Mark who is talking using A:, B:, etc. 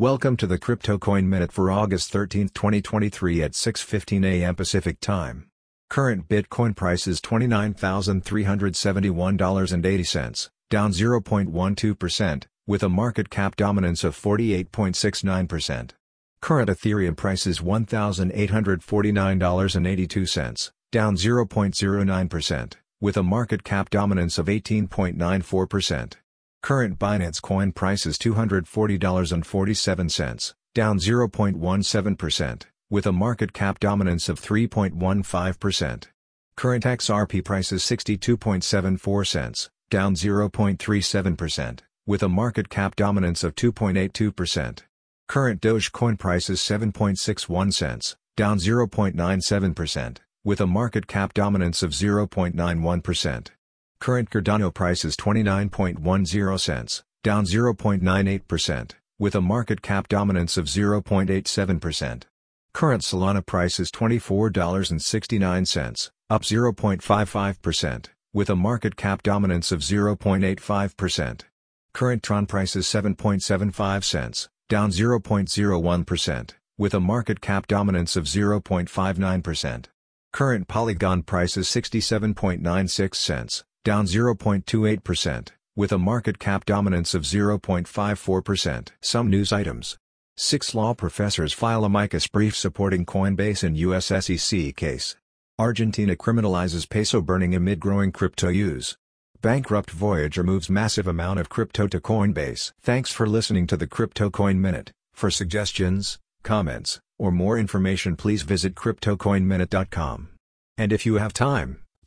A: Welcome to the Crypto Coin Minute for August 13, 2023 at 6:15 a.m. Pacific Time. Current Bitcoin price is $29,371.80, down 0.12%, with a market cap dominance of 48.69%. Current Ethereum price is $1,849.82, down 0.09%, with a market cap dominance of 18.94%. Current Binance Coin price is $240.47, down 0.17%, with a market cap dominance of 3.15%. Current XRP price is 62.74 cents, down 0.37%, with a market cap dominance of 2.82%. Current Dogecoin price is 7.61 cents, down 0.97%, with a market cap dominance of 0.91%. Current Cardano price is 29.10 cents, down 0.98%, with a market cap dominance of 0.87%. Current Solana price is $24.69, up 0.55%, with a market cap dominance of 0.85%. Current Tron price is 7.75 cents, down 0.01%, with a market cap dominance of 0.59%. Current Polygon price is 67.96 cents, down 0.28%, with a market cap dominance of 0.54%. Some news items. Six law professors file amicus brief supporting Coinbase in U.S. SEC case. Argentina criminalizes peso burning amid growing crypto use. Bankrupt Voyager moves massive amount of crypto to Coinbase. Thanks for listening to the Crypto Coin Minute. For suggestions, comments, or more information please visit CryptoCoinMinute.com. And if you have time,